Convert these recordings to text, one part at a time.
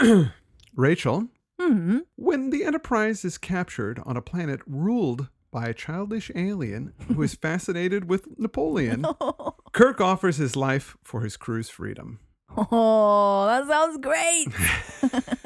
Rachel, Hmm. when the Enterprise is captured on a planet ruled by a childish alien who is fascinated with Napoleon, Kirk offers his life for his crew's freedom. Oh, that sounds great.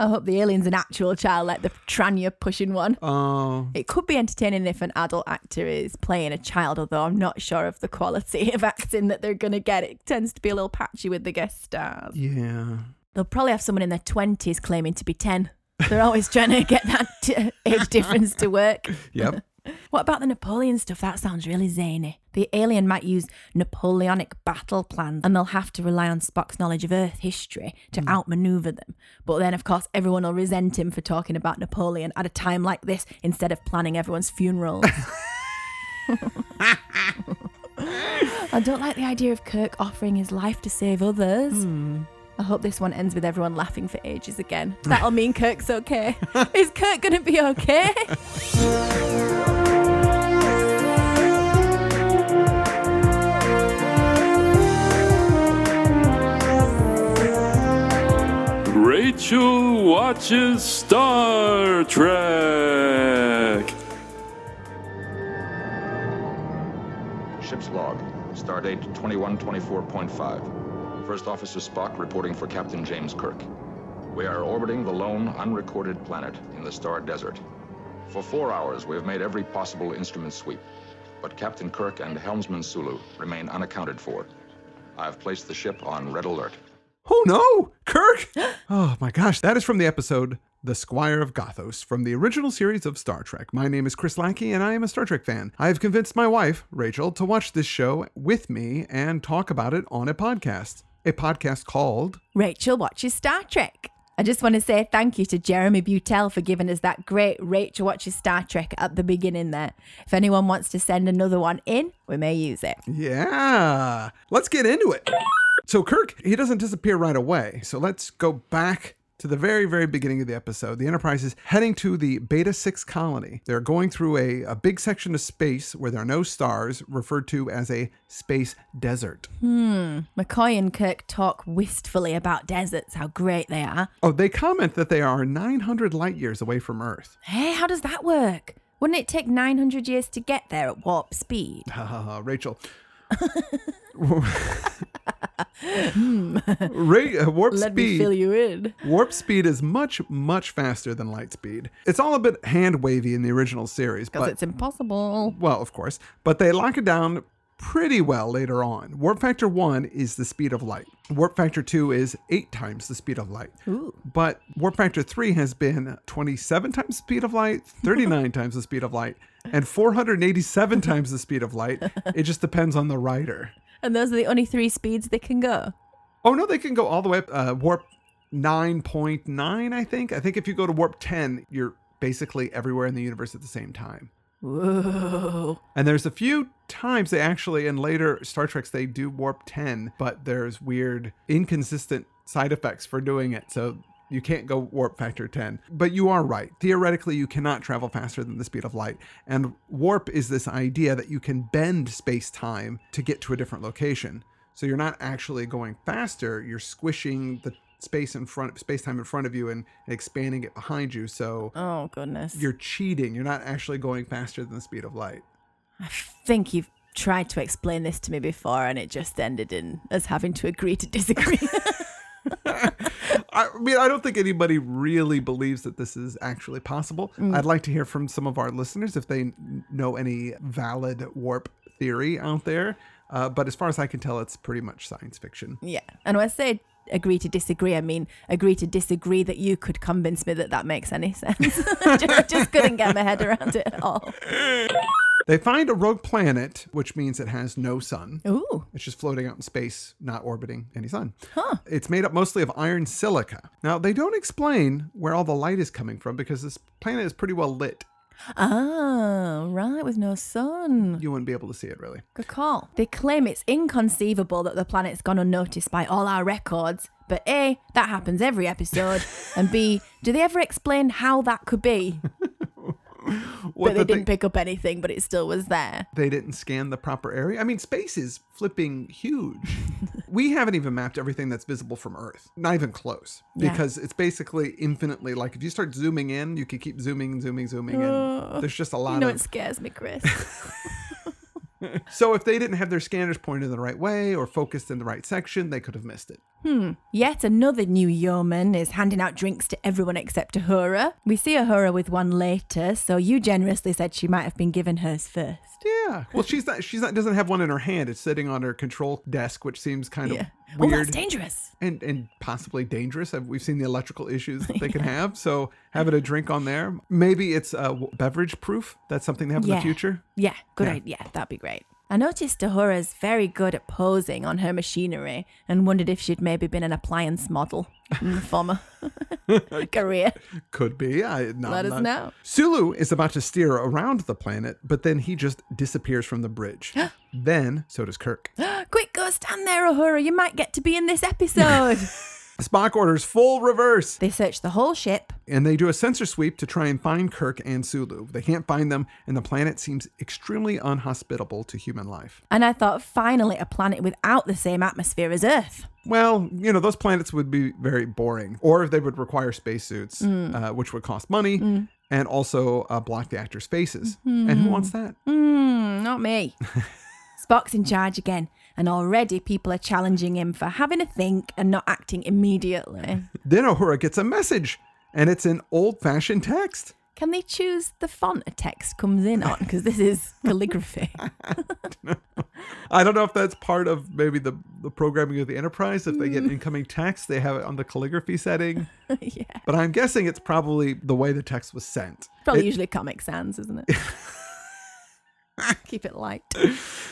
I hope the alien's an actual child, like the Tranya pushing one. Oh, It could be entertaining if an adult actor is playing a child, although I'm not sure of the quality of acting that they're going to get. It tends to be a little patchy with the guest stars. yeah. They'll probably have someone in their 20s claiming to be 10. They're always trying to get that t- age difference to work. Yep. What about the Napoleon stuff? That sounds really zany. The alien might use Napoleonic battle plans and they'll have to rely on Spock's knowledge of Earth history to hmm. outmaneuver them. But then, of course, everyone will resent him for talking about Napoleon at a time like this instead of planning everyone's funerals. I don't like the idea of Kirk offering his life to save others. Hmm. I hope this one ends with everyone laughing for ages again. That'll mean Kirk's okay. Is Kirk going to be okay? Rachel watches Star Trek. Ship's log, stardate 2124.5. First Officer Spock reporting for Captain James Kirk. We are orbiting the lone, unrecorded planet in the star desert. For four hours, we have made every possible instrument sweep, but Captain Kirk and Helmsman Sulu remain unaccounted for. I have placed the ship on red alert. Oh no, Kirk! Oh my gosh, that is from the episode The Squire of Gothos from the original series of Star Trek. My name is Chris Lackey and I am a Star Trek fan. I have convinced my wife, Rachel, to watch this show with me and talk about it on a podcast. A podcast called Rachel watches Star Trek. I just want to say thank you to Jeremy Butel for giving us that great Rachel watches Star Trek at the beginning there. If anyone wants to send another one in, we may use it. Yeah. Let's get into it. So Kirk, he doesn't disappear right away. So let's go back to the very, very beginning of the episode. The Enterprise is heading to the Beta 6 colony. They're going through a, a big section of space where there are no stars, referred to as a space desert. Hmm. McCoy and Kirk talk wistfully about deserts, how great they are. Oh, they comment that they are 900 light years away from Earth. Hey, how does that work? Wouldn't it take 900 years to get there at warp speed? Rachel. Ra- uh, warp Let me speed. fill you in. Warp speed is much, much faster than light speed. It's all a bit hand wavy in the original series, Because but it's impossible. well, of course, but they lock it down pretty well later on. Warp factor one is the speed of light. Warp factor two is eight times the speed of light. Ooh. But warp factor three has been 27 times the speed of light, 39 times the speed of light, and 487 times the speed of light. It just depends on the rider. And those are the only three speeds they can go. Oh no, they can go all the way up uh, warp 9.9, I think. I think if you go to warp 10, you're basically everywhere in the universe at the same time. Whoa. And there's a few times they actually, in later Star Treks, they do warp 10, but there's weird, inconsistent side effects for doing it. So you can't go warp factor 10. But you are right. Theoretically, you cannot travel faster than the speed of light. And warp is this idea that you can bend space time to get to a different location. So you're not actually going faster, you're squishing the space in front space time in front of you and expanding it behind you so Oh, goodness. you're cheating you're not actually going faster than the speed of light I think you've tried to explain this to me before and it just ended in us having to agree to disagree. I mean, I don't think anybody really believes that this is actually possible. I'd like to hear from some of our listeners if they know any valid warp theory out there. Uh, but as far as I can tell, it's pretty much science fiction. yeah. And when I say agree to disagree, I mean agree to disagree that you could convince me that that makes any sense. I just couldn't get my head around it at all. They find a rogue planet, which means it has no sun. Ooh. It's just floating out in space, not orbiting any sun. Huh. It's made up mostly of iron silica. Now, they don't explain where all the light is coming from because this planet is pretty well lit. Ah, right, with no sun. You wouldn't be able to see it really. Good call. They claim it's inconceivable that the planet's gone unnoticed by all our records. But A, that happens every episode. and B, do they ever explain how that could be? What but they the didn't thing- pick up anything, but it still was there. they didn't scan the proper area. I mean, space is flipping huge. We haven't even mapped everything that's visible from Earth. Not even close. Yeah. Because it's basically infinitely like if you start zooming in, you can keep zooming, zooming, zooming, and there's just a lot You know of it scares me, Chris. So if they didn't have their scanners pointed in the right way or focused in the right section, they could have missed it. Hmm. Yet another new yeoman is handing out drinks to everyone except Uhura. We see Uhura with one later, so you generously said she might have been given hers first. Yeah. Well, she's not. She's not. Doesn't have one in her hand. It's sitting on her control desk, which seems kind of Well, weird that's dangerous. and and possibly dangerous. We've seen the electrical issues that they can have. So having a drink on there, maybe it's uh, beverage proof. That's something to have in Yeah. the future. Yeah, good Yeah. idea. That'd be great. I noticed Uhura's very good at posing on her machinery and wondered if she'd maybe been an appliance model in the former career. Could be. I not, Let us not- know. Sulu is about to steer around the planet, but then he just disappears from the bridge. then so does Kirk. Quick, go stand there, Uhura. You might get to be in this episode. Spock orders full reverse. they search the whole ship. and they do a sensor sweep to try and find Kirk and Sulu. They can't find them, and the planet seems extremely unhospitable to human life. And I thought, finally, a planet without the same atmosphere as Earth. Well, you know, those planets would be very boring, or they would require spacesuits, uh, which would cost money and also uh, block the actors' faces. And who wants that? Hmm, not me. Spock's in charge again, and already people are challenging him for having a think and not acting immediately. Then Uhura gets a message, and it's in old fashioned text. Can they choose the font a text comes in on? Because this is calligraphy. I don't know if that's part of maybe the, the programming of the Enterprise. If they get mm. incoming text, they have it on the calligraphy setting. yeah. But I'm guessing it's probably the way the text was sent. Probably It- usually Comic Sans, isn't it? Keep it light.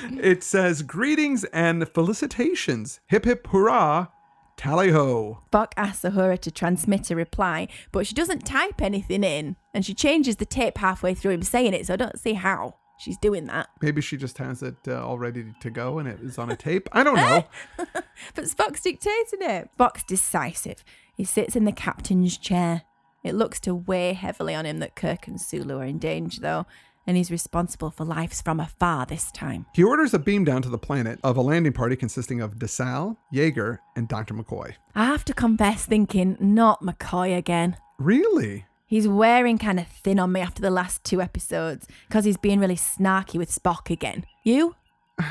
It says, Greetings and felicitations. Hip hip hurrah. Tally ho. Spock asks Uhura to transmit a reply, but she doesn't type anything in, and she changes the tape halfway through him saying it, so I don't see how she's doing that. Maybe she just has it uh, all ready to go and it is on a tape. I don't know. But Spock's dictating it. Spock's decisive. He sits in the captain's chair. It looks to weigh heavily on him that Kirk and Sulu are in danger, though, and he's responsible for lives from afar this time. he orders a beam down to the planet of a landing party consisting of DeSalle, Jaeger, and Dr. McCoy. I have to confess, thinking, not McCoy again. Really? He's wearing kind of thin on me after the last two episodes because he's being really snarky with Spock again. You?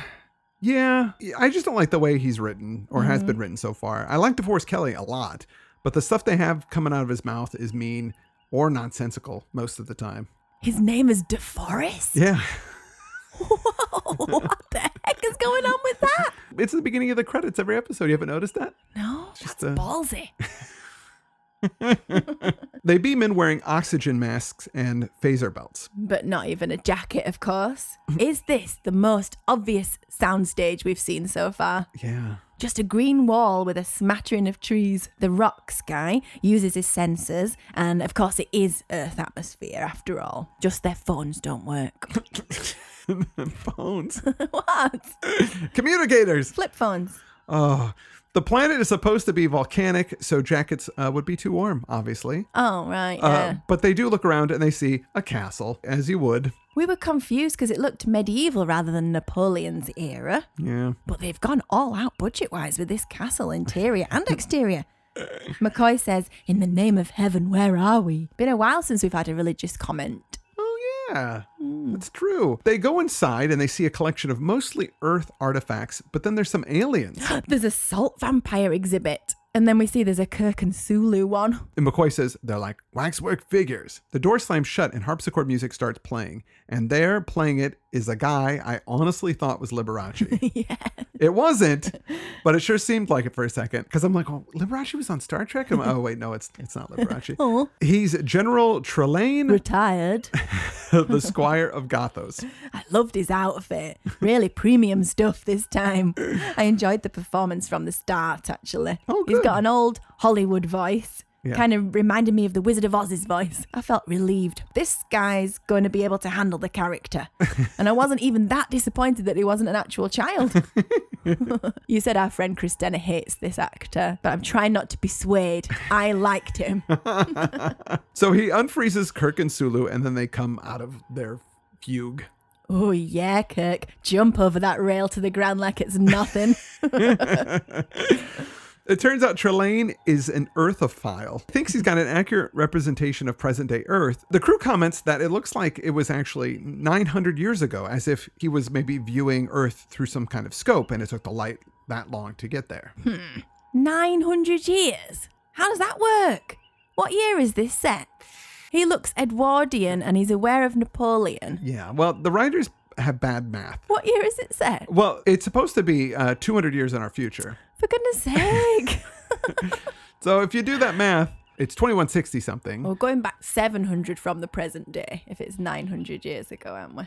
Yeah, I just don't like the way he's written or has mm-hmm. been written so far. I like DeForest Kelley a lot, but the stuff they have coming out of his mouth is mean or nonsensical most of the time. His name is DeForest? Yeah. what the heck is going on with that? It's the beginning of the credits every episode. You haven't noticed that? No, Just, that's uh, ballsy. They beam in wearing oxygen masks and phaser belts. but not even a jacket, of course. Is this the most obvious soundstage we've seen so far? Yeah. Just a green wall with a smattering of trees. The rocks guy uses his sensors, and of course, it is Earth atmosphere after all. Just their phones don't work. Phones. what? Communicators. Flip phones. Oh, the planet is supposed to be volcanic, so jackets uh, would be too warm, obviously. Oh, right. Uh, but they do look around and they see a castle, as you would. we were confused because it looked medieval rather than Napoleon's era. Yeah. But they've gone all out budget wise with this castle interior and exterior. McCoy says, In the name of heaven, where are we? Been a while since we've had a religious comment. Yeah. Hmm. That's true. They go inside and they see a collection of mostly Earth artifacts, but then there's some aliens. There's a salt vampire exhibit. And then we see there's a Kirk and Sulu one. And McCoy says they're like waxwork figures. The door slams shut and harpsichord music starts playing. And there, playing it, is a guy I honestly thought was Liberace. yeah. it wasn't, but it sure seemed like it for a second. Because I'm like, oh, Liberace was on Star Trek? I'm, oh, wait, no, it's it's not Liberace. Oh. He's General Trelane, Retired. the Squire of Gothos. I loved his outfit. Really premium stuff this time. I enjoyed the performance from the start, actually. Oh, He's good. Got an old Hollywood voice. Yeah. Kind of reminded me of the Wizard of Oz's voice. I felt relieved. This guy's going to be able to handle the character. and I wasn't even that disappointed that he wasn't an actual child. you said our friend Christina hates this actor, but I'm trying not to be swayed. I liked him. So he unfreezes Kirk and Sulu, and then they come out of their fugue. Oh, yeah, Kirk. Jump over that rail to the ground like it's nothing. It turns out Trelane is an Earthophile. Thinks he's got an accurate representation of present day Earth. The crew comments that it looks like it was actually 900 years ago, as if he was maybe viewing Earth through some kind of scope and it took the light that long to get there. Hmm. 900 years? How does that work? What year is this set? He looks Edwardian and he's aware of Napoleon. Yeah, well, the writers have bad math. What year is it set? Well, it's supposed to be uh, 200 years in our future. For goodness sake. So if you do that math, it's 2160 something. We're going back 700 from the present day if it's 900 years ago, aren't we?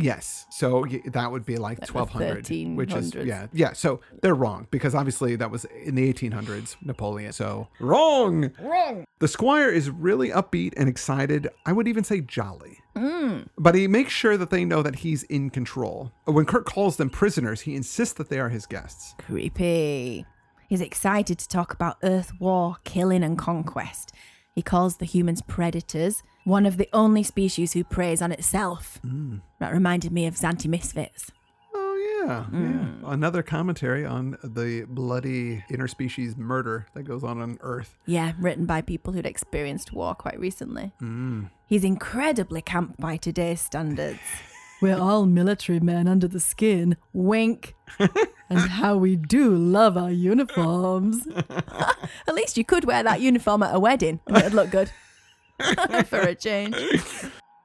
Yes. So that would be like Like the 1200, which is yeah, yeah. So they're wrong because obviously that was in the 1800s, Napoleon. So wrong. Wrong. The squire is really upbeat and excited. I would even say jolly. Hmm. But he makes sure that they know that he's in control. When Kirk calls them prisoners, he insists that they are his guests. Creepy. He's excited to talk about Earth war, killing, and conquest. He calls the humans predators, one of the only species who preys on itself. Mm. That reminded me of Zanti Misfits. Oh yeah, yeah. Mm. Another commentary on the bloody interspecies murder that goes on on Earth. Yeah, written by people who'd experienced war quite recently. Mm. He's incredibly camp by today's standards. We're all military men under the skin. Wink. and how we do love our uniforms. at least you could wear that uniform at a wedding and it'd look good. For a change.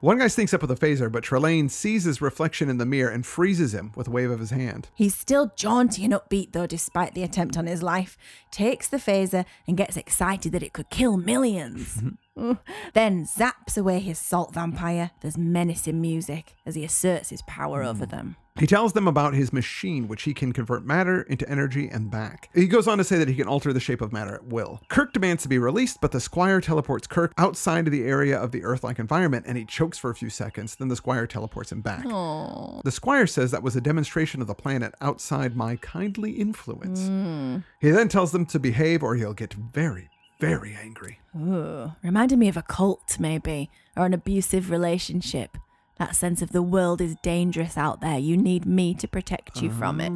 One guy sneaks up with a phaser, but Trelane sees his reflection in the mirror and freezes him with a wave of his hand. He's still jaunty and upbeat though, despite the attempt on his life. Takes the phaser and gets excited that it could kill millions. then zaps away his salt vampire. There's menacing music as he asserts his power hmm. over them. He tells them about his machine, which he can convert matter into energy and back. He goes on to say that he can alter the shape of matter at will. Kirk demands to be released, but the Squire teleports Kirk outside of the area of the Earth like environment and he chokes for a few seconds. Then the Squire teleports him back. The Squire says that was a demonstration of the planet outside my kindly influence. Hmm. He then tells them to behave or he'll get very, very angry. Ooh, reminded me of a cult, maybe, or an abusive relationship. That sense of the world is dangerous out there. You need me to protect you from it.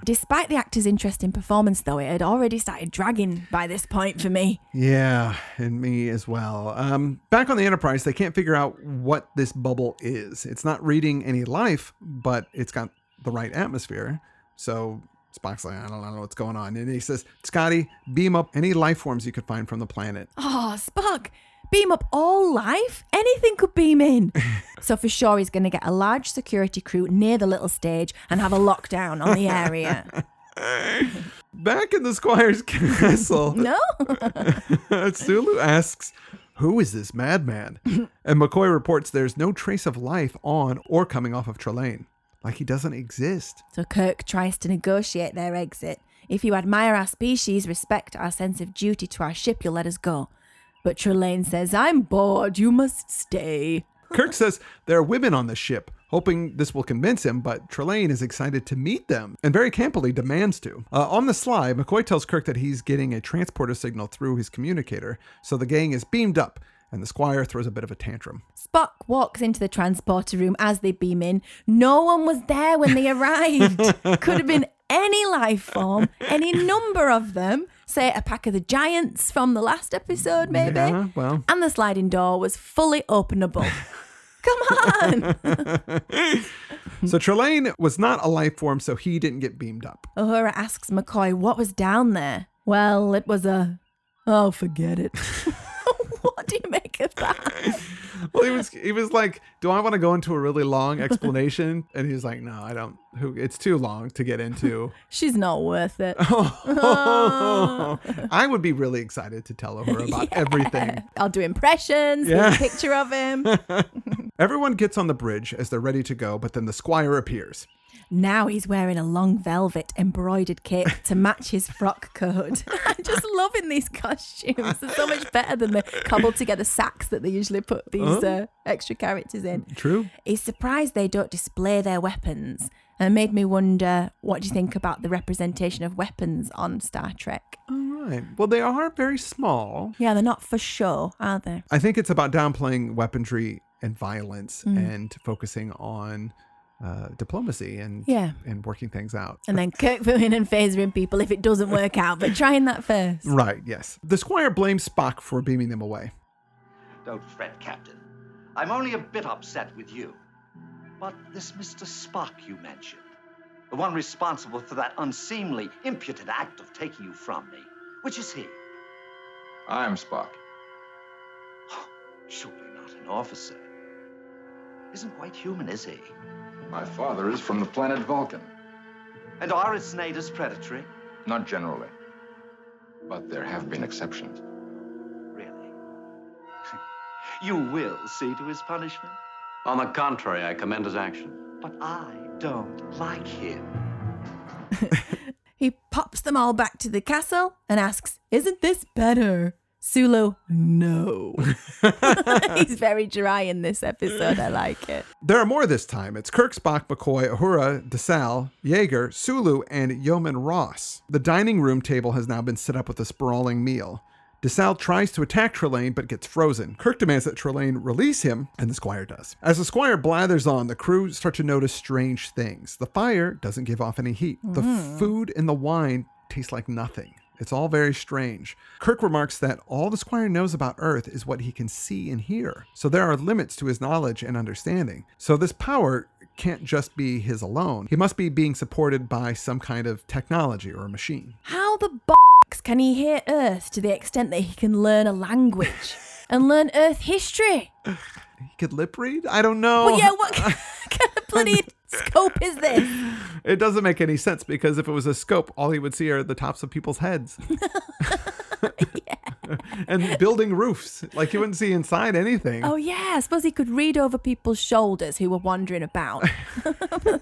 Despite the actor's interesting performance, though, it had already started dragging by this point for me. Yeah, and me as well. Um, back on the Enterprise, they can't figure out what this bubble is. It's not reading any life, but it's got the right atmosphere. So Spock's like, I don't know what's going on. And he says, Scotty, beam up any life forms you could find from the planet. Oh, Spock, beam up all life? Anything could beam in. so for sure, he's going to get a large security crew near the little stage and have a lockdown on the area. Back in the Squire's castle, no? Sulu asks, Who is this madman? and McCoy reports there's no trace of life on or coming off of Trelane. Like he doesn't exist. So Kirk tries to negotiate their exit. If you admire our species, respect our sense of duty to our ship, you'll let us go. But Trelane says, I'm bored, you must stay. Kirk says there are women on the ship, hoping this will convince him, but Trelane is excited to meet them and very campily demands to. Uh, on the sly, McCoy tells Kirk that he's getting a transporter signal through his communicator, so the gang is beamed up, and the Squire throws a bit of a tantrum. Spock walks into the transporter room as they beam in. No one was there when they arrived. Could have been any life form, any number of them. Say a pack of the giants from the last episode, maybe. Yeah, well. And the sliding door was fully openable. Come on. So Trelane was not a life form, so he didn't get beamed up. Uhura asks McCoy what was down there. Well, it was a. Oh, forget it. what do you make of that? Well, he was he was like, "Do I want to go into a really long explanation?" And he's like, "No, I don't. Who? It's too long to get into." She's not worth it. Oh. I would be really excited to tell her about everything. I'll do impressions, Yeah. yeah. a picture of him. Everyone gets on the bridge as they're ready to go, but then the squire appears. Now he's wearing a long velvet embroidered cape to match his frock coat. I'm just loving these costumes. They're so much better than the cobbled together sacks that they usually put these uh, extra characters in. True. He's surprised they don't display their weapons and it made me wonder what do you think about the representation of weapons on Star Trek? All right. Well, they are very small. Yeah, they're not for show, are they? I think it's about downplaying weaponry and violence Mm. and focusing on uh, diplomacy and Yeah. and working things out. And then Kirk putting and phasering people if it doesn't work out, but trying that first. Right, yes. The squire blames Spock for beaming them away. Don't fret, Captain. I'm only a bit upset with you. But this Mr. Spock you mentioned, the one responsible for that unseemly, impudent act of taking you from me, which is he? I'm Spock. Surely not an officer. Isn't quite human, is he? My father is from the planet Vulcan. And are its natives predatory? Not generally. But there have been exceptions. Really? you will see to his punishment? On the contrary, I commend his action. But I don't like him. He pops them all back to the castle and asks, Isn't this better? Sulu, no. He's very dry in this episode. I like it. There are more this time. It's Kirk, Spock, McCoy, Uhura, DeSalle, Jaeger, Sulu, and Yeoman Ross. The dining room table has now been set up with a sprawling meal. DeSalle tries to attack Trelane but gets frozen. Kirk demands that Trelane release him, and the Squire does. As the Squire blathers on, the crew start to notice strange things. The fire doesn't give off any heat. The mm-hmm. food and the wine taste like nothing. It's all very strange. Kirk remarks that all the Squire knows about Earth is what he can see and hear. So there are limits to his knowledge and understanding. So this power can't just be his alone. He must be being supported by some kind of technology or a machine. How the box can he hear Earth to the extent that he can learn a language and learn Earth history? He could lip read? I don't know. Well, yeah, what kind of bloody scope is this? It doesn't make any sense because if it was a scope, all he would see are the tops of people's heads. and building roofs. Like you wouldn't see inside anything. Oh, yeah, I suppose he could read over people's shoulders who were wandering about.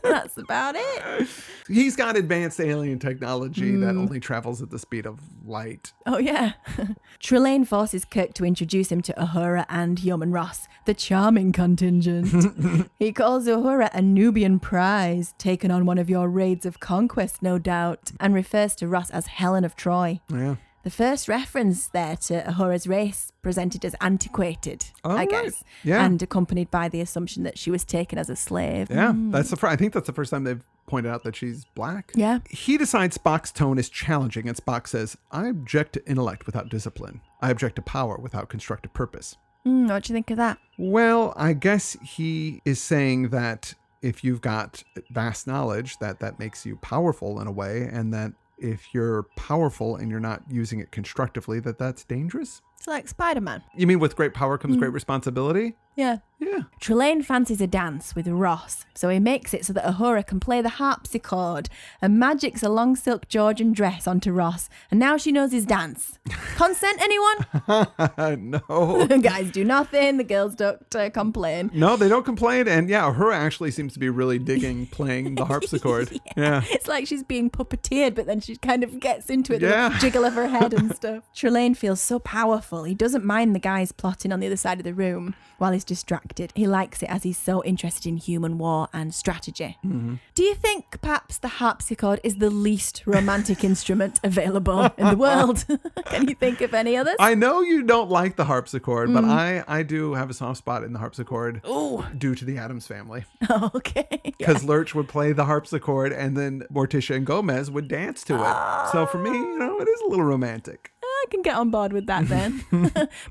That's about it. He's got advanced alien technology that mm. only travels at the speed of light. Oh, yeah. Trelane forces Kirk to introduce him to Uhura and Yeoman Ross, the charming contingent. he calls Uhura a Nubian prize, taken on one of your raids of conquest, no doubt, and refers to Ross as Helen of Troy. Yeah. The first reference there to Uhura's race presented as antiquated, Oh, I right. guess, Yeah. and accompanied by the assumption that she was taken as a slave. Yeah. That's the fir- I think that's the first time they've pointed out that she's black. Yeah. He decides Spock's tone is challenging, and Spock says, I object to intellect without discipline. I object to power without constructive purpose. Mm, what do you think of that? Well, I guess he is saying that if you've got vast knowledge, that that makes you powerful in a way, and that if you're powerful and you're not using it constructively, that that's dangerous. It's like Spider Man. You mean with great power comes great mm. responsibility? Yeah. Yeah. Trelane fancies a dance with Ross, so he makes it so that Uhura can play the harpsichord and magics a long silk Georgian dress onto Ross, and now she knows his dance. Consent, anyone? no. the guys do nothing, the girls don't uh, complain. No, they don't complain, and yeah, Uhura actually seems to be really digging playing the harpsichord. yeah. It's like she's being puppeteered, but then she kind of gets into it, Yeah. the jiggle of her head and stuff. Trelane feels so powerful. He doesn't mind the guys plotting on the other side of the room while he's distracted. He likes it as he's so interested in human war and strategy. Mm-hmm. Do you think perhaps the harpsichord is the least romantic instrument available in the world? Can you think of any others? I know you don't like the harpsichord, Mm. but I I do have a soft spot in the harpsichord Ooh, due to the Addams family. okay. Because Lurch would play the harpsichord and then Morticia and Gomez would dance to it. So for me, you know, it is a little romantic. I can get on board with that then.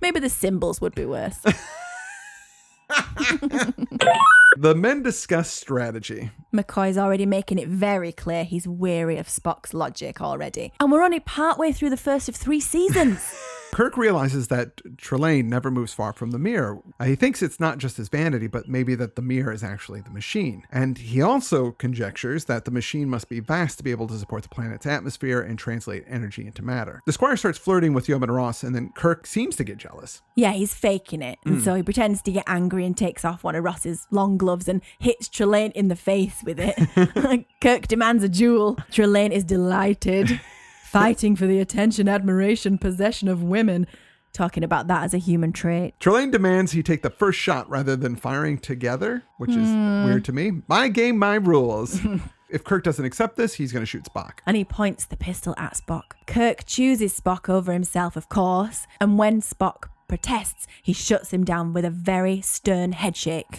Maybe the cymbals would be worse. The men discuss strategy. McCoy's already making it very clear he's weary of Spock's logic already. And we're only partway through the first of three seasons. Kirk realizes that Trelane never moves far from the mirror. He thinks it's not just his vanity, but maybe that the mirror is actually the machine. And he also conjectures that the machine must be vast to be able to support the planet's atmosphere and translate energy into matter. The Squire starts flirting with Yeoman Ross, and then Kirk seems to get jealous. yeah, he's faking it. And hmm. so he pretends to get angry and takes off one of Ross's long gloves and hits Trelane in the face with it. Kirk demands a duel. Trelane is delighted, fighting for the attention, admiration, possession of women. Talking about that as a human trait. Trelane demands he take the first shot rather than firing together, which is hmm. weird to me. My game, my rules. if Kirk doesn't accept this, he's going to shoot Spock. and he points the pistol at Spock. Kirk chooses Spock over himself, of course, and when Spock protests, he shuts him down with a very stern headshake.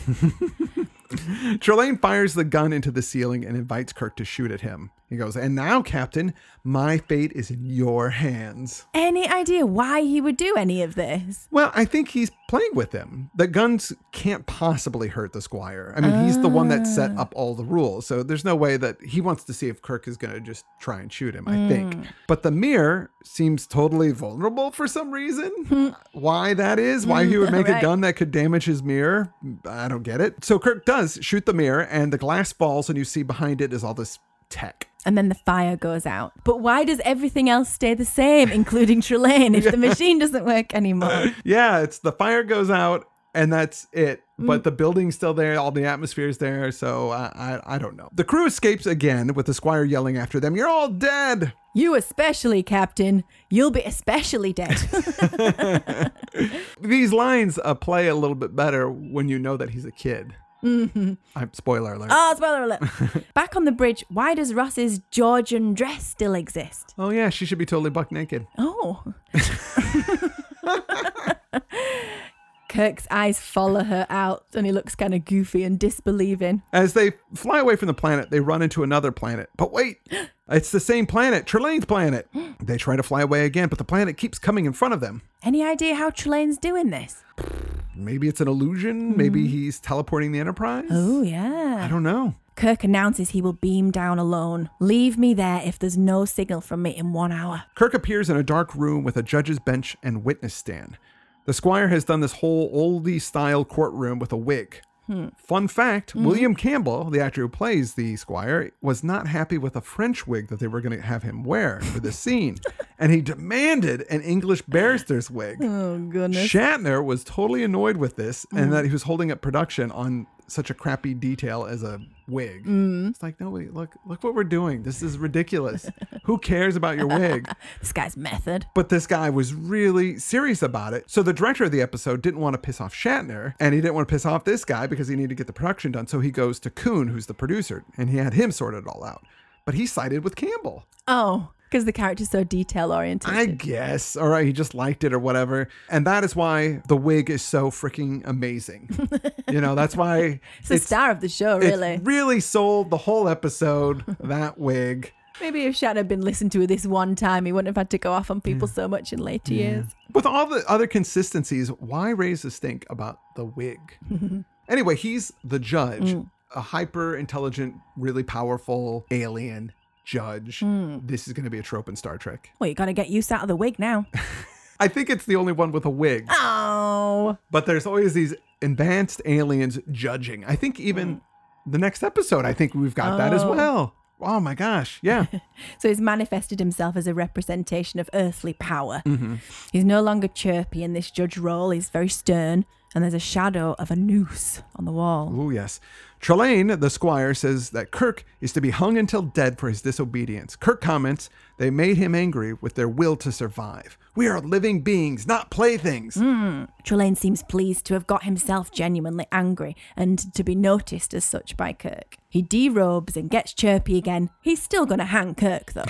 Trelane fires the gun into the ceiling and invites Kirk to shoot at him. He goes, And now, Captain, my fate is in your hands. Any idea why he would do any of this? Well, I think he's playing with him. The guns can't possibly hurt the squire. I mean, he's the one that set up all the rules. So there's no way that he wants to see if Kirk is going to just try and shoot him, I think. Hmm. But the mirror seems totally vulnerable for some reason. Hmm. why that is, why he would hmm. make a Right. gun that could damage his mirror, I don't get it. So Kirk does shoot the mirror, and the glass falls, and you see behind it is all this tech. And then the fire goes out. But why does everything else stay the same, including Trelane, if the machine doesn't work anymore? Yeah, it's the fire goes out and that's it. But the building's still there, all the atmosphere's there, so I, I I don't know. The crew escapes again with the squire yelling after them, "You're all dead!" You especially, Captain. You'll be especially dead. These lines uh, play a little bit better when you know that he's a kid. Mm-hmm. I'm spoiler alert. oh, spoiler alert. Back on the bridge, why does Ross's Georgian dress still exist? oh yeah, she should be totally buck naked. Oh. Kirk's eyes follow her out and he looks kind of goofy and disbelieving. As they fly away from the planet, they run into another planet. But wait, it's the same planet, Trelane's planet. They try to fly away again, but the planet keeps coming in front of them. Any idea how Trelane's doing this? Maybe it's an illusion. Maybe hmm. he's teleporting the Enterprise. Oh, yeah. I don't know. Kirk announces he will beam down alone. Leave me there if there's no signal from me in one hour. Kirk appears in a dark room with a judge's bench and witness stand. The squire has done this whole oldie style courtroom with a wig. Hmm. Fun fact mm-hmm. William Campbell, the actor who plays the squire, was not happy with a French wig that they were going to have him wear for the scene. and he demanded an English barrister's wig. Oh, goodness. Shatner was totally annoyed with this and mm-hmm. that he was holding up production on such a crappy detail as a wig. Mm-hmm. It's like, no, wait, look, look what we're doing. This is ridiculous. Who cares about your wig? This guy's method. But this guy was really serious about it. So the director of the episode didn't want to piss off Shatner and he didn't want to piss off this guy because he needed to get the production done. So he goes to Coon, who's the producer, and he had him sort it all out. But he sided with Campbell. Oh, because the character's so detail oriented. I guess. All right, he just liked it or whatever. And that is why the wig is so freaking amazing. you know, that's why It's the star of the show, really. It really sold the whole episode, that wig. Maybe if Shatner had been listened to this one time, he wouldn't have had to go off on people so much in later years. With all the other consistencies, why raise the stink about the wig? anyway, he's the judge, mm. a hyper intelligent, really powerful alien judge. Hmm. This is going to be a trope in Star Trek. Well, you got to get used out of the wig now. I think it's the only one with a wig. oh. But there's always these advanced aliens judging. I think even hmm. the next episode, I think we've got that as Oh. well. Oh my gosh. Yeah. So he's manifested himself as a representation of earthly power. Mm-hmm. He's no longer chirpy in this judge role. He's very stern, and there's a shadow of a noose on the wall. Oh, yes. Trelane, the squire, says that Kirk is to be hung until dead for his disobedience. Kirk comments, they made him angry with their will to survive. We are living beings, not playthings. Hmm. Trelane seems pleased to have got himself genuinely angry and to be noticed as such by Kirk. He derobes and gets chirpy again. He's still going to hang Kirk, though.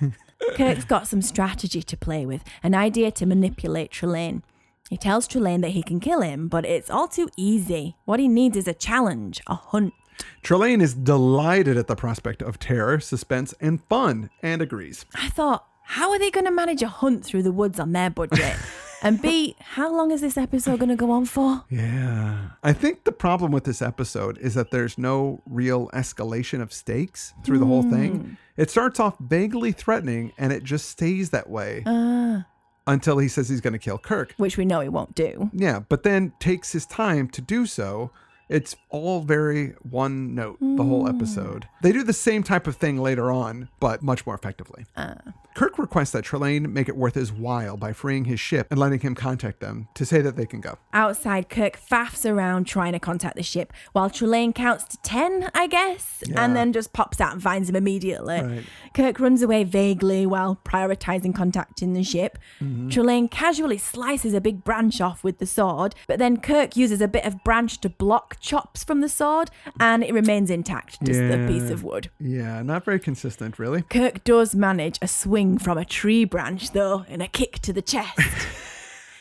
Kirk's got some strategy to play with, an idea to manipulate Trelane. He tells Trelane that he can kill him, but it's all too easy. What he needs is a challenge, a hunt. Trelane is delighted at the prospect of terror, suspense, and fun, and agrees. I thought, how are they going to manage a hunt through the woods on their budget? and B, how long is this episode going to go on for? Yeah. I think the problem with this episode is that there's no real escalation of stakes through the whole thing. Hmm. It starts off vaguely threatening and it just stays that way uh. Until he says he's going to kill Kirk. Which we know he won't do. Yeah, but then takes his time to do so. It's all very one note, the whole mm. episode. They do the same type of thing later on, but much more effectively. Uh. Kirk requests that Trelane make it worth his while by freeing his ship and letting him contact them to say that they can go. Outside, Kirk faffs around trying to contact the ship while Trelane counts to 10, I guess, Yeah. and then just pops out and finds him immediately. Right. Kirk runs away vaguely while prioritizing contacting the ship. Mm-hmm. Trelane casually slices a big branch off with the sword, but then Kirk uses a bit of branch to block chops from the sword, and it remains intact, just a piece of wood. Yeah, not very consistent, really. Kirk does manage a swing from a tree branch, though, and a kick to the chest.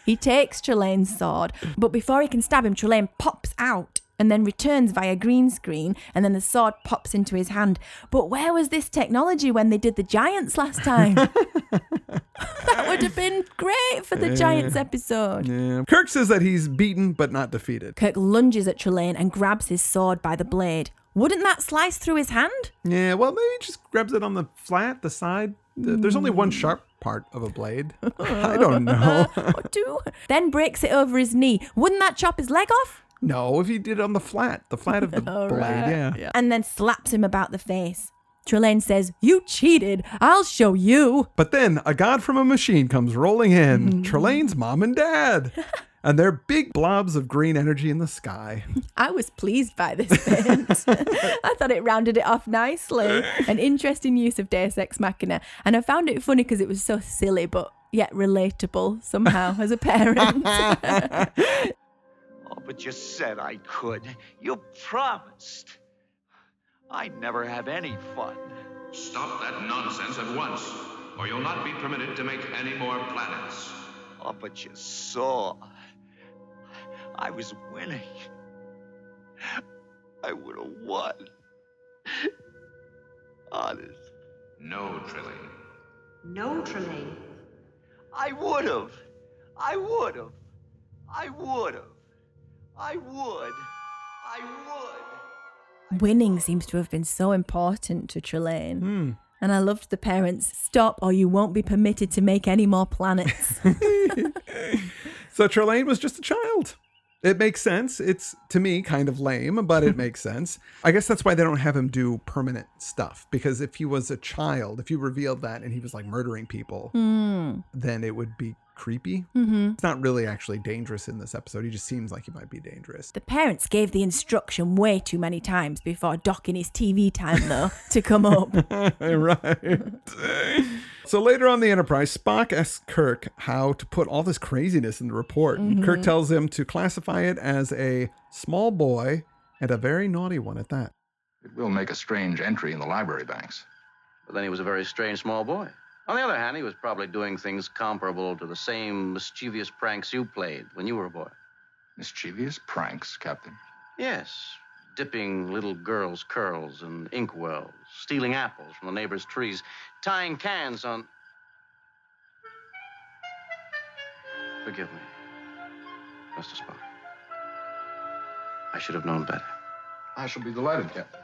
He takes Trelane's sword, but before he can stab him, Trelane pops out and then returns via green screen, and then the sword pops into his hand. But where was this technology when they did the Giants last time? that would have been great for the Giants episode. Yeah. Kirk says that he's beaten but not defeated. Kirk lunges at Trelane and grabs his sword by the blade. Wouldn't that slice through his hand? Yeah, well, maybe he just grabs it on the flat, the side. Th- There's only one sharp part of a blade. I don't know. Two? Then breaks it over his knee. Wouldn't that chop his leg off? no, if he did it on the flat, the flat of the blade, right. yeah. And then slaps him about the face. Trelane says, You cheated. I'll show you. But then a god from a machine comes rolling in, mm-hmm. Trelane's mom and dad. And they're big blobs of green energy in the sky. I was pleased by this bit. I thought it rounded it off nicely. An interesting use of Deus Ex Machina. And I found it funny because it was so silly, but yet relatable somehow as a parent. Oh, but you said I could. You promised. I never have any fun. Stop that nonsense at once, or you'll not be permitted to make any more planets. Oh, but you saw. I was winning. I would have won. Honest. No, Trelane. No, Trelane. I would have. I would have. I would have. I would. I would. Winning seems to have been so important to Trelane. Hmm. And I loved the parents stop or you won't be permitted to make any more planets. So Trelane was just a child. It makes sense. It's to me kind of lame, but it makes sense. I guess that's why they don't have him do permanent stuff because if he was a child, if you revealed that and he was like murdering people, hmm. then it would be creepy. Mm-hmm. It's not really actually dangerous in this episode. He just seems like he might be dangerous. the parents gave the instruction way too many times before docking his TV time, though, to come up. right. so later on the Enterprise, Spock asks Kirk how to put all this craziness in the report. And Kirk mm-hmm. tells him to classify it as a small boy and a very naughty one at that. It will make a strange entry in the library banks. But then he was a very strange small boy. On the other hand, he was probably doing things comparable to the same mischievous pranks you played when you were a boy. Mischievous pranks, Captain. Yes, dipping little girls' curls in inkwells, stealing apples from the neighbors' trees, tying cans on. Forgive me, Mr. Spock. I should have known better. I shall be delighted, Captain.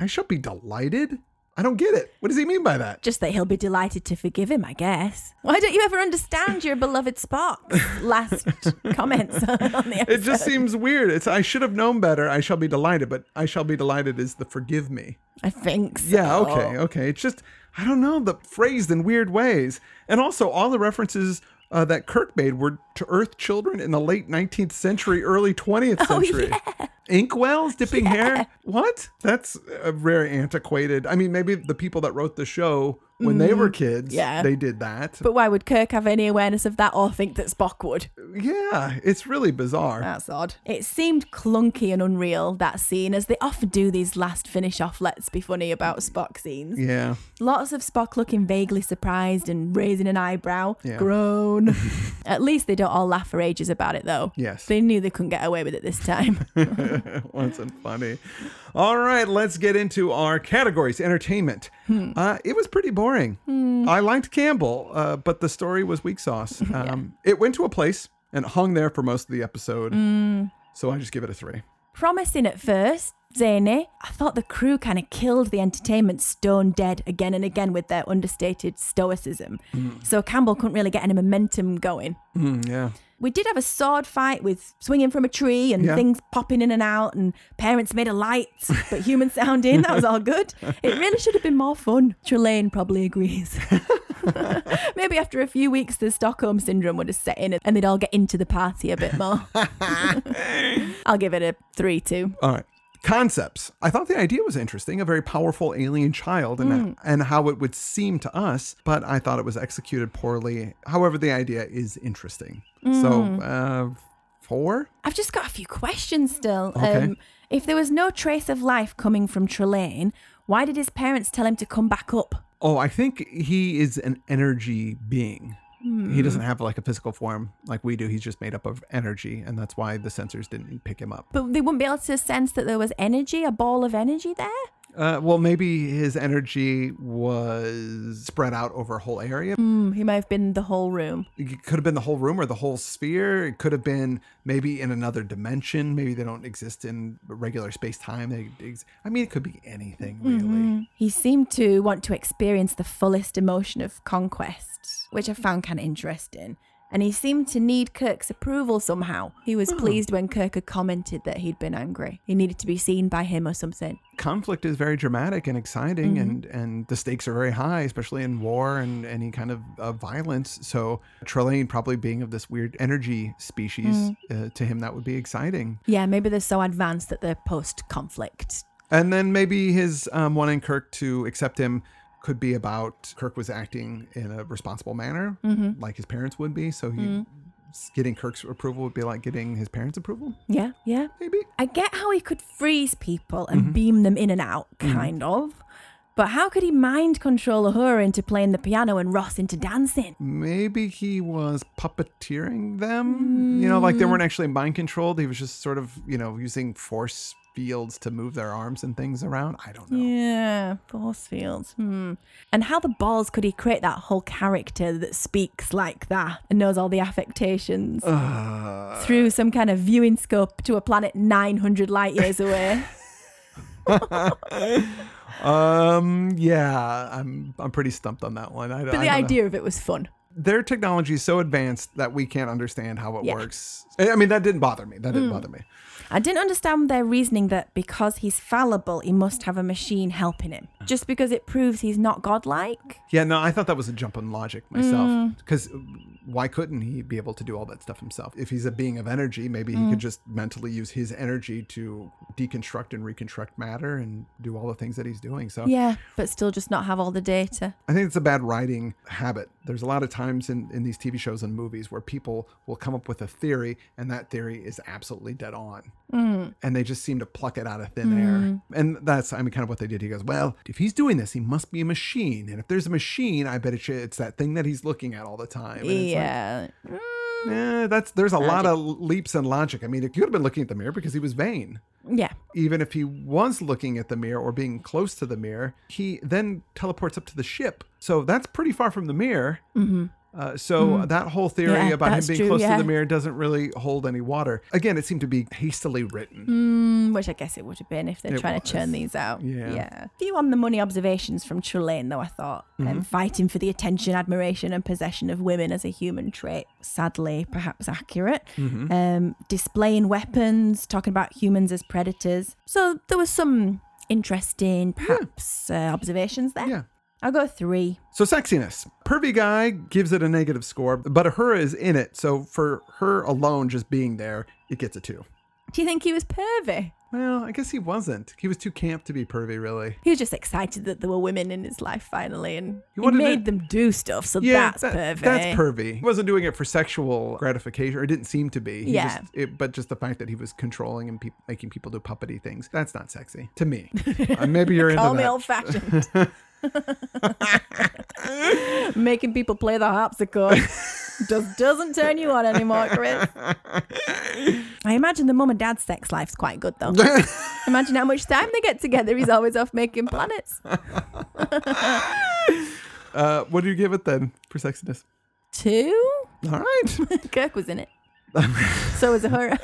I shall be delighted. I don't get it. What does he mean by that? Just that he'll be delighted to forgive him, I guess. Why don't you ever understand your beloved Spock's last comments on the episode? It just seems weird. It's I should have known better. I shall be delighted, but I shall be delighted is the forgive me. I think so. Yeah, okay, okay. It's just I don't know the phrased in weird ways, and also all the references uh, that Kirk made were to Earth children in the late 19th century, early 20th century. Oh, century. Inkwells dipping hair? What? That's uh, very antiquated. I mean, maybe the people that wrote the show when they were kids, Mm, yeah. they did that. But why would Kirk have any awareness of that or think that Spock would? yeah, it's really bizarre. That's odd. It seemed clunky and unreal, that scene, as they often do these last finish off let's be funny about Spock scenes. yeah. Lots of Spock looking vaguely surprised and raising an eyebrow. Yeah. Groan. At least they don't all laugh for ages about it, though. Yes. They knew they couldn't get away with it this time. wasn't funny. All right, let's get into our categories. Entertainment. Uh, it was pretty boring. I liked Campbell, uh, but the story was weak sauce. Um, It went to a place and hung there for most of the episode. So I just give it a three. Promising at first, zany. I thought the crew kind of killed the entertainment stone dead again and again with their understated stoicism. So Campbell couldn't really get any momentum going. Mm, yeah. We did have a sword fight with swinging from a tree and Yeah. things popping in and out, and parents made a light, but human sounding. That was all good. It really should have been more fun. Trelane probably agrees. Maybe after a few weeks, the Stockholm syndrome would have set in and they'd all get into the party a bit more. I'll give it a 3 2. All right. Concepts. I thought the idea was interesting, a very powerful alien child and, and how it would seem to us, but I thought it was executed poorly. However, the idea is interesting. So, uh, four? I've just got a few questions still. Okay. Um, if there was no trace of life coming from Trelane, why did his parents tell him to come back up? Oh, I think he is an energy being. He doesn't have like a physical form like we do. He's just made up of energy, and that's why the sensors didn't pick him up. But they wouldn't be able to sense that there was energy, a ball of energy there? Uh, well, maybe his energy was spread out over a whole area. Hmm, he might have been the whole room. It could have been the whole room or the whole sphere. It could have been maybe in another dimension. Maybe they don't exist in regular space time. They, ex- I mean, it could be anything really. He seemed to want to experience the fullest emotion of conquest, which I found kind of interesting. And he seemed to need Kirk's approval somehow. He was pleased when Kirk had commented that he'd been angry. He needed to be seen by him or something. Conflict is very dramatic and exciting, and and the stakes are very high, especially in war and any kind of uh, violence. So Trelane probably being of this weird energy species, uh, to him that would be exciting. Yeah, maybe they're so advanced that they're post conflict. And then maybe his um, wanting Kirk to accept him could be about Kirk was acting in a responsible manner, mm-hmm. like his parents would be. So he mm-hmm. getting Kirk's approval would be like getting his parents' approval, Yeah, yeah. maybe. I get how he could freeze people and mm-hmm. beam them in and out, kind of. But how could he mind control Uhura into playing the piano and Ross into dancing? Maybe he was puppeteering them. You know, like they mm. weren't Mm. actually mind controlled. He was just sort of, you know, using force fields to move their arms and things around. I don't know. Yeah, force fields. Hmm. And how the balls could he create that whole character that speaks like that and knows all the affectations Uh, through some kind of viewing scope to a planet 900 light years away? um, yeah, I'm I'm pretty stumped on that one. I, but I the don't know. idea of it was fun. their technology is so advanced that we can't understand how it Yeah. works. I mean, that didn't bother me. That didn't bother me. I didn't understand their reasoning that because he's fallible, he must have a machine helping him. Just because it proves he's not godlike. Yeah, no, I thought that was a jump in logic myself. Mm. Because why couldn't he be able to do all that stuff himself? If he's a being of energy, maybe Mm. he could just mentally use his energy to deconstruct and reconstruct matter and do all the things that he's doing. So Yeah, but still just not have all the data. I think it's a bad writing habit. There's a lot of times in, in these TV shows and movies where people will come up with a theory and that theory is absolutely dead on. And they just seem to pluck it out of thin air. And that's, I mean, kind of what they did. He goes, Well, if he's doing this, he must be a machine. And if there's a machine, I bet it's that thing that he's looking at all the time. It's like, Yeah. eh, that's, there's a lot of leaps in logic. I mean, he could have been looking at the mirror because he was vain yeah. even if he was looking at the mirror or being close to the mirror, he then teleports up to the ship. So that's pretty far from the mirror. Uh, so that whole theory. Yeah, about him being true, close to the mirror doesn't really hold any water. Again, it seemed to be hastily written. Mm, which I guess it would have been if they're It trying was. to churn these out. Yeah. Yeah. Few on the money observations from Trelane, though, I thought. Mm-hmm. Um, fighting for the attention, admiration, and possession of women as a human trait. Sadly, perhaps accurate. Mm-hmm. Um, displaying weapons, talking about humans as predators. So there was some interesting, perhaps, uh, observations there. Yeah. I'll go three. So sexiness. Pervy guy gives it a negative score, but Uhura is in it. So for her alone just being there, it gets a two. Do you think he was pervy? Well, I guess he wasn't. He was too camp to be pervy, really. He was just excited that there were women in his life finally, and He he, made it- them do stuff. So Yeah, that's that- pervy. That's pervy. He wasn't doing it for sexual gratification, or it didn't seem to be. He Yeah. just- it- but just the fact that he was controlling and peop making people do puppety things, that's not sexy to me. Uh, maybe you're into Call me old fashioned. Making people play the harpsichord just doesn't turn you on anymore, Chris. I imagine the mum and dad's sex life's quite good though. imagine how much time they get together. He's always off making planets. Uh, what do you give it then for sexiness? Two? All right. Kirk was in it. so was Uhura.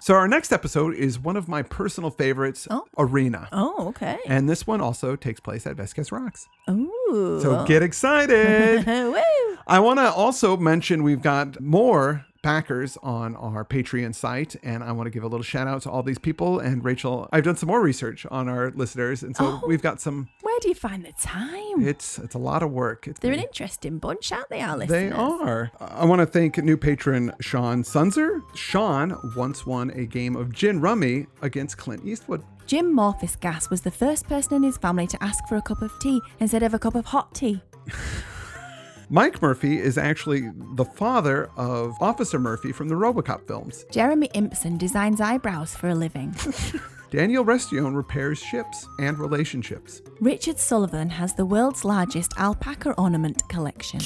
So our next episode is one of my personal favorites, Oh. Arena. Oh, okay. And this one also takes place at Vasquez Rocks. Ooh. So get excited. I want to also mention we've got more backers on our Patreon site, and I want to give a little shout out to all these people. And Rachel, I've done some more research on our listeners, and so Oh. we've got some. Where do you find the time? It's it's a lot of work. It's They're an interesting bunch, aren't they, our They are. I want to thank new patron Sean Sunzer. Sean once won a game of gin rummy against Clint Eastwood. Jim Morphus Gas was the first person in his family to ask for a cup of tea instead of a cup of hot tea. Mike Murphy is actually the father of Officer Murphy from the Robocop films. Jeremy Impson designs eyebrows for a living. Daniel Restione repairs ships and relationships. Richard Sullivan has the world's largest alpaca ornament collection.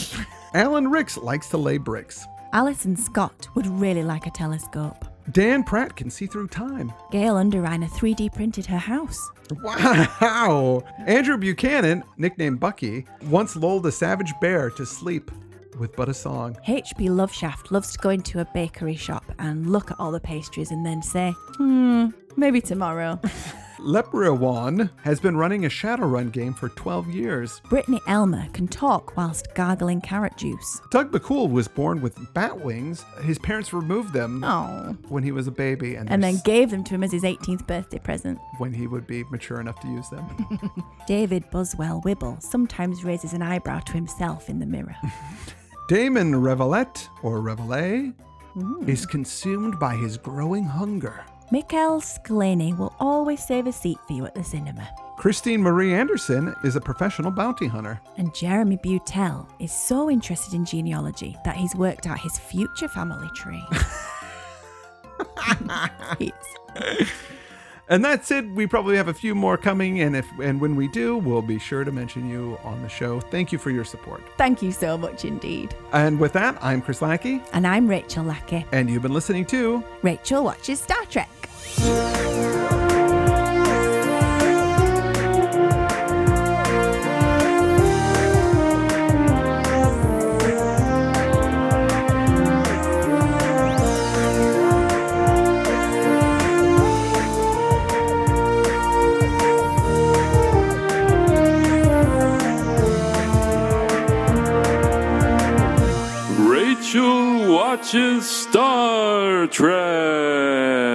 Alan Ricks likes to lay bricks. Alison Scott would really like a telescope. Dan Pratt can see through time. Gail Underreiner 3D printed her house. Wow! Andrew Buchanan, nicknamed Bucky, once lulled a savage bear to sleep with but a song. H.P. Loveshaft loves to go into a bakery shop and look at all the pastries and then say, hmm, maybe tomorrow. Leprechaun has been running a Shadowrun game for 12 years. Brittany Elmer can talk whilst gargling carrot juice. Doug McCool was born with bat wings. His parents removed them Oh. when he was a baby and, And then s- gave them to him as his 18th birthday present. when he would be mature enough to use them. David Buswell Wibble sometimes raises an eyebrow to himself in the mirror. Damon Revelette, or Reveille, mm. is consumed by his growing hunger. Mikhail Skalany will always save a seat for you at the cinema. Christine Marie Anderson is a professional bounty hunter. And Jeremy Butel is so interested in genealogy that he's worked out his future family tree. And that's it. We probably have a few more coming, and if and when we do, we'll be sure to mention you on the show. Thank you for your support. Thank you so much indeed. And with that, I'm Chris Lackey, And I'm Rachel Lackey. and you've been listening to Rachel watches Star Trek. Watches Star Trek.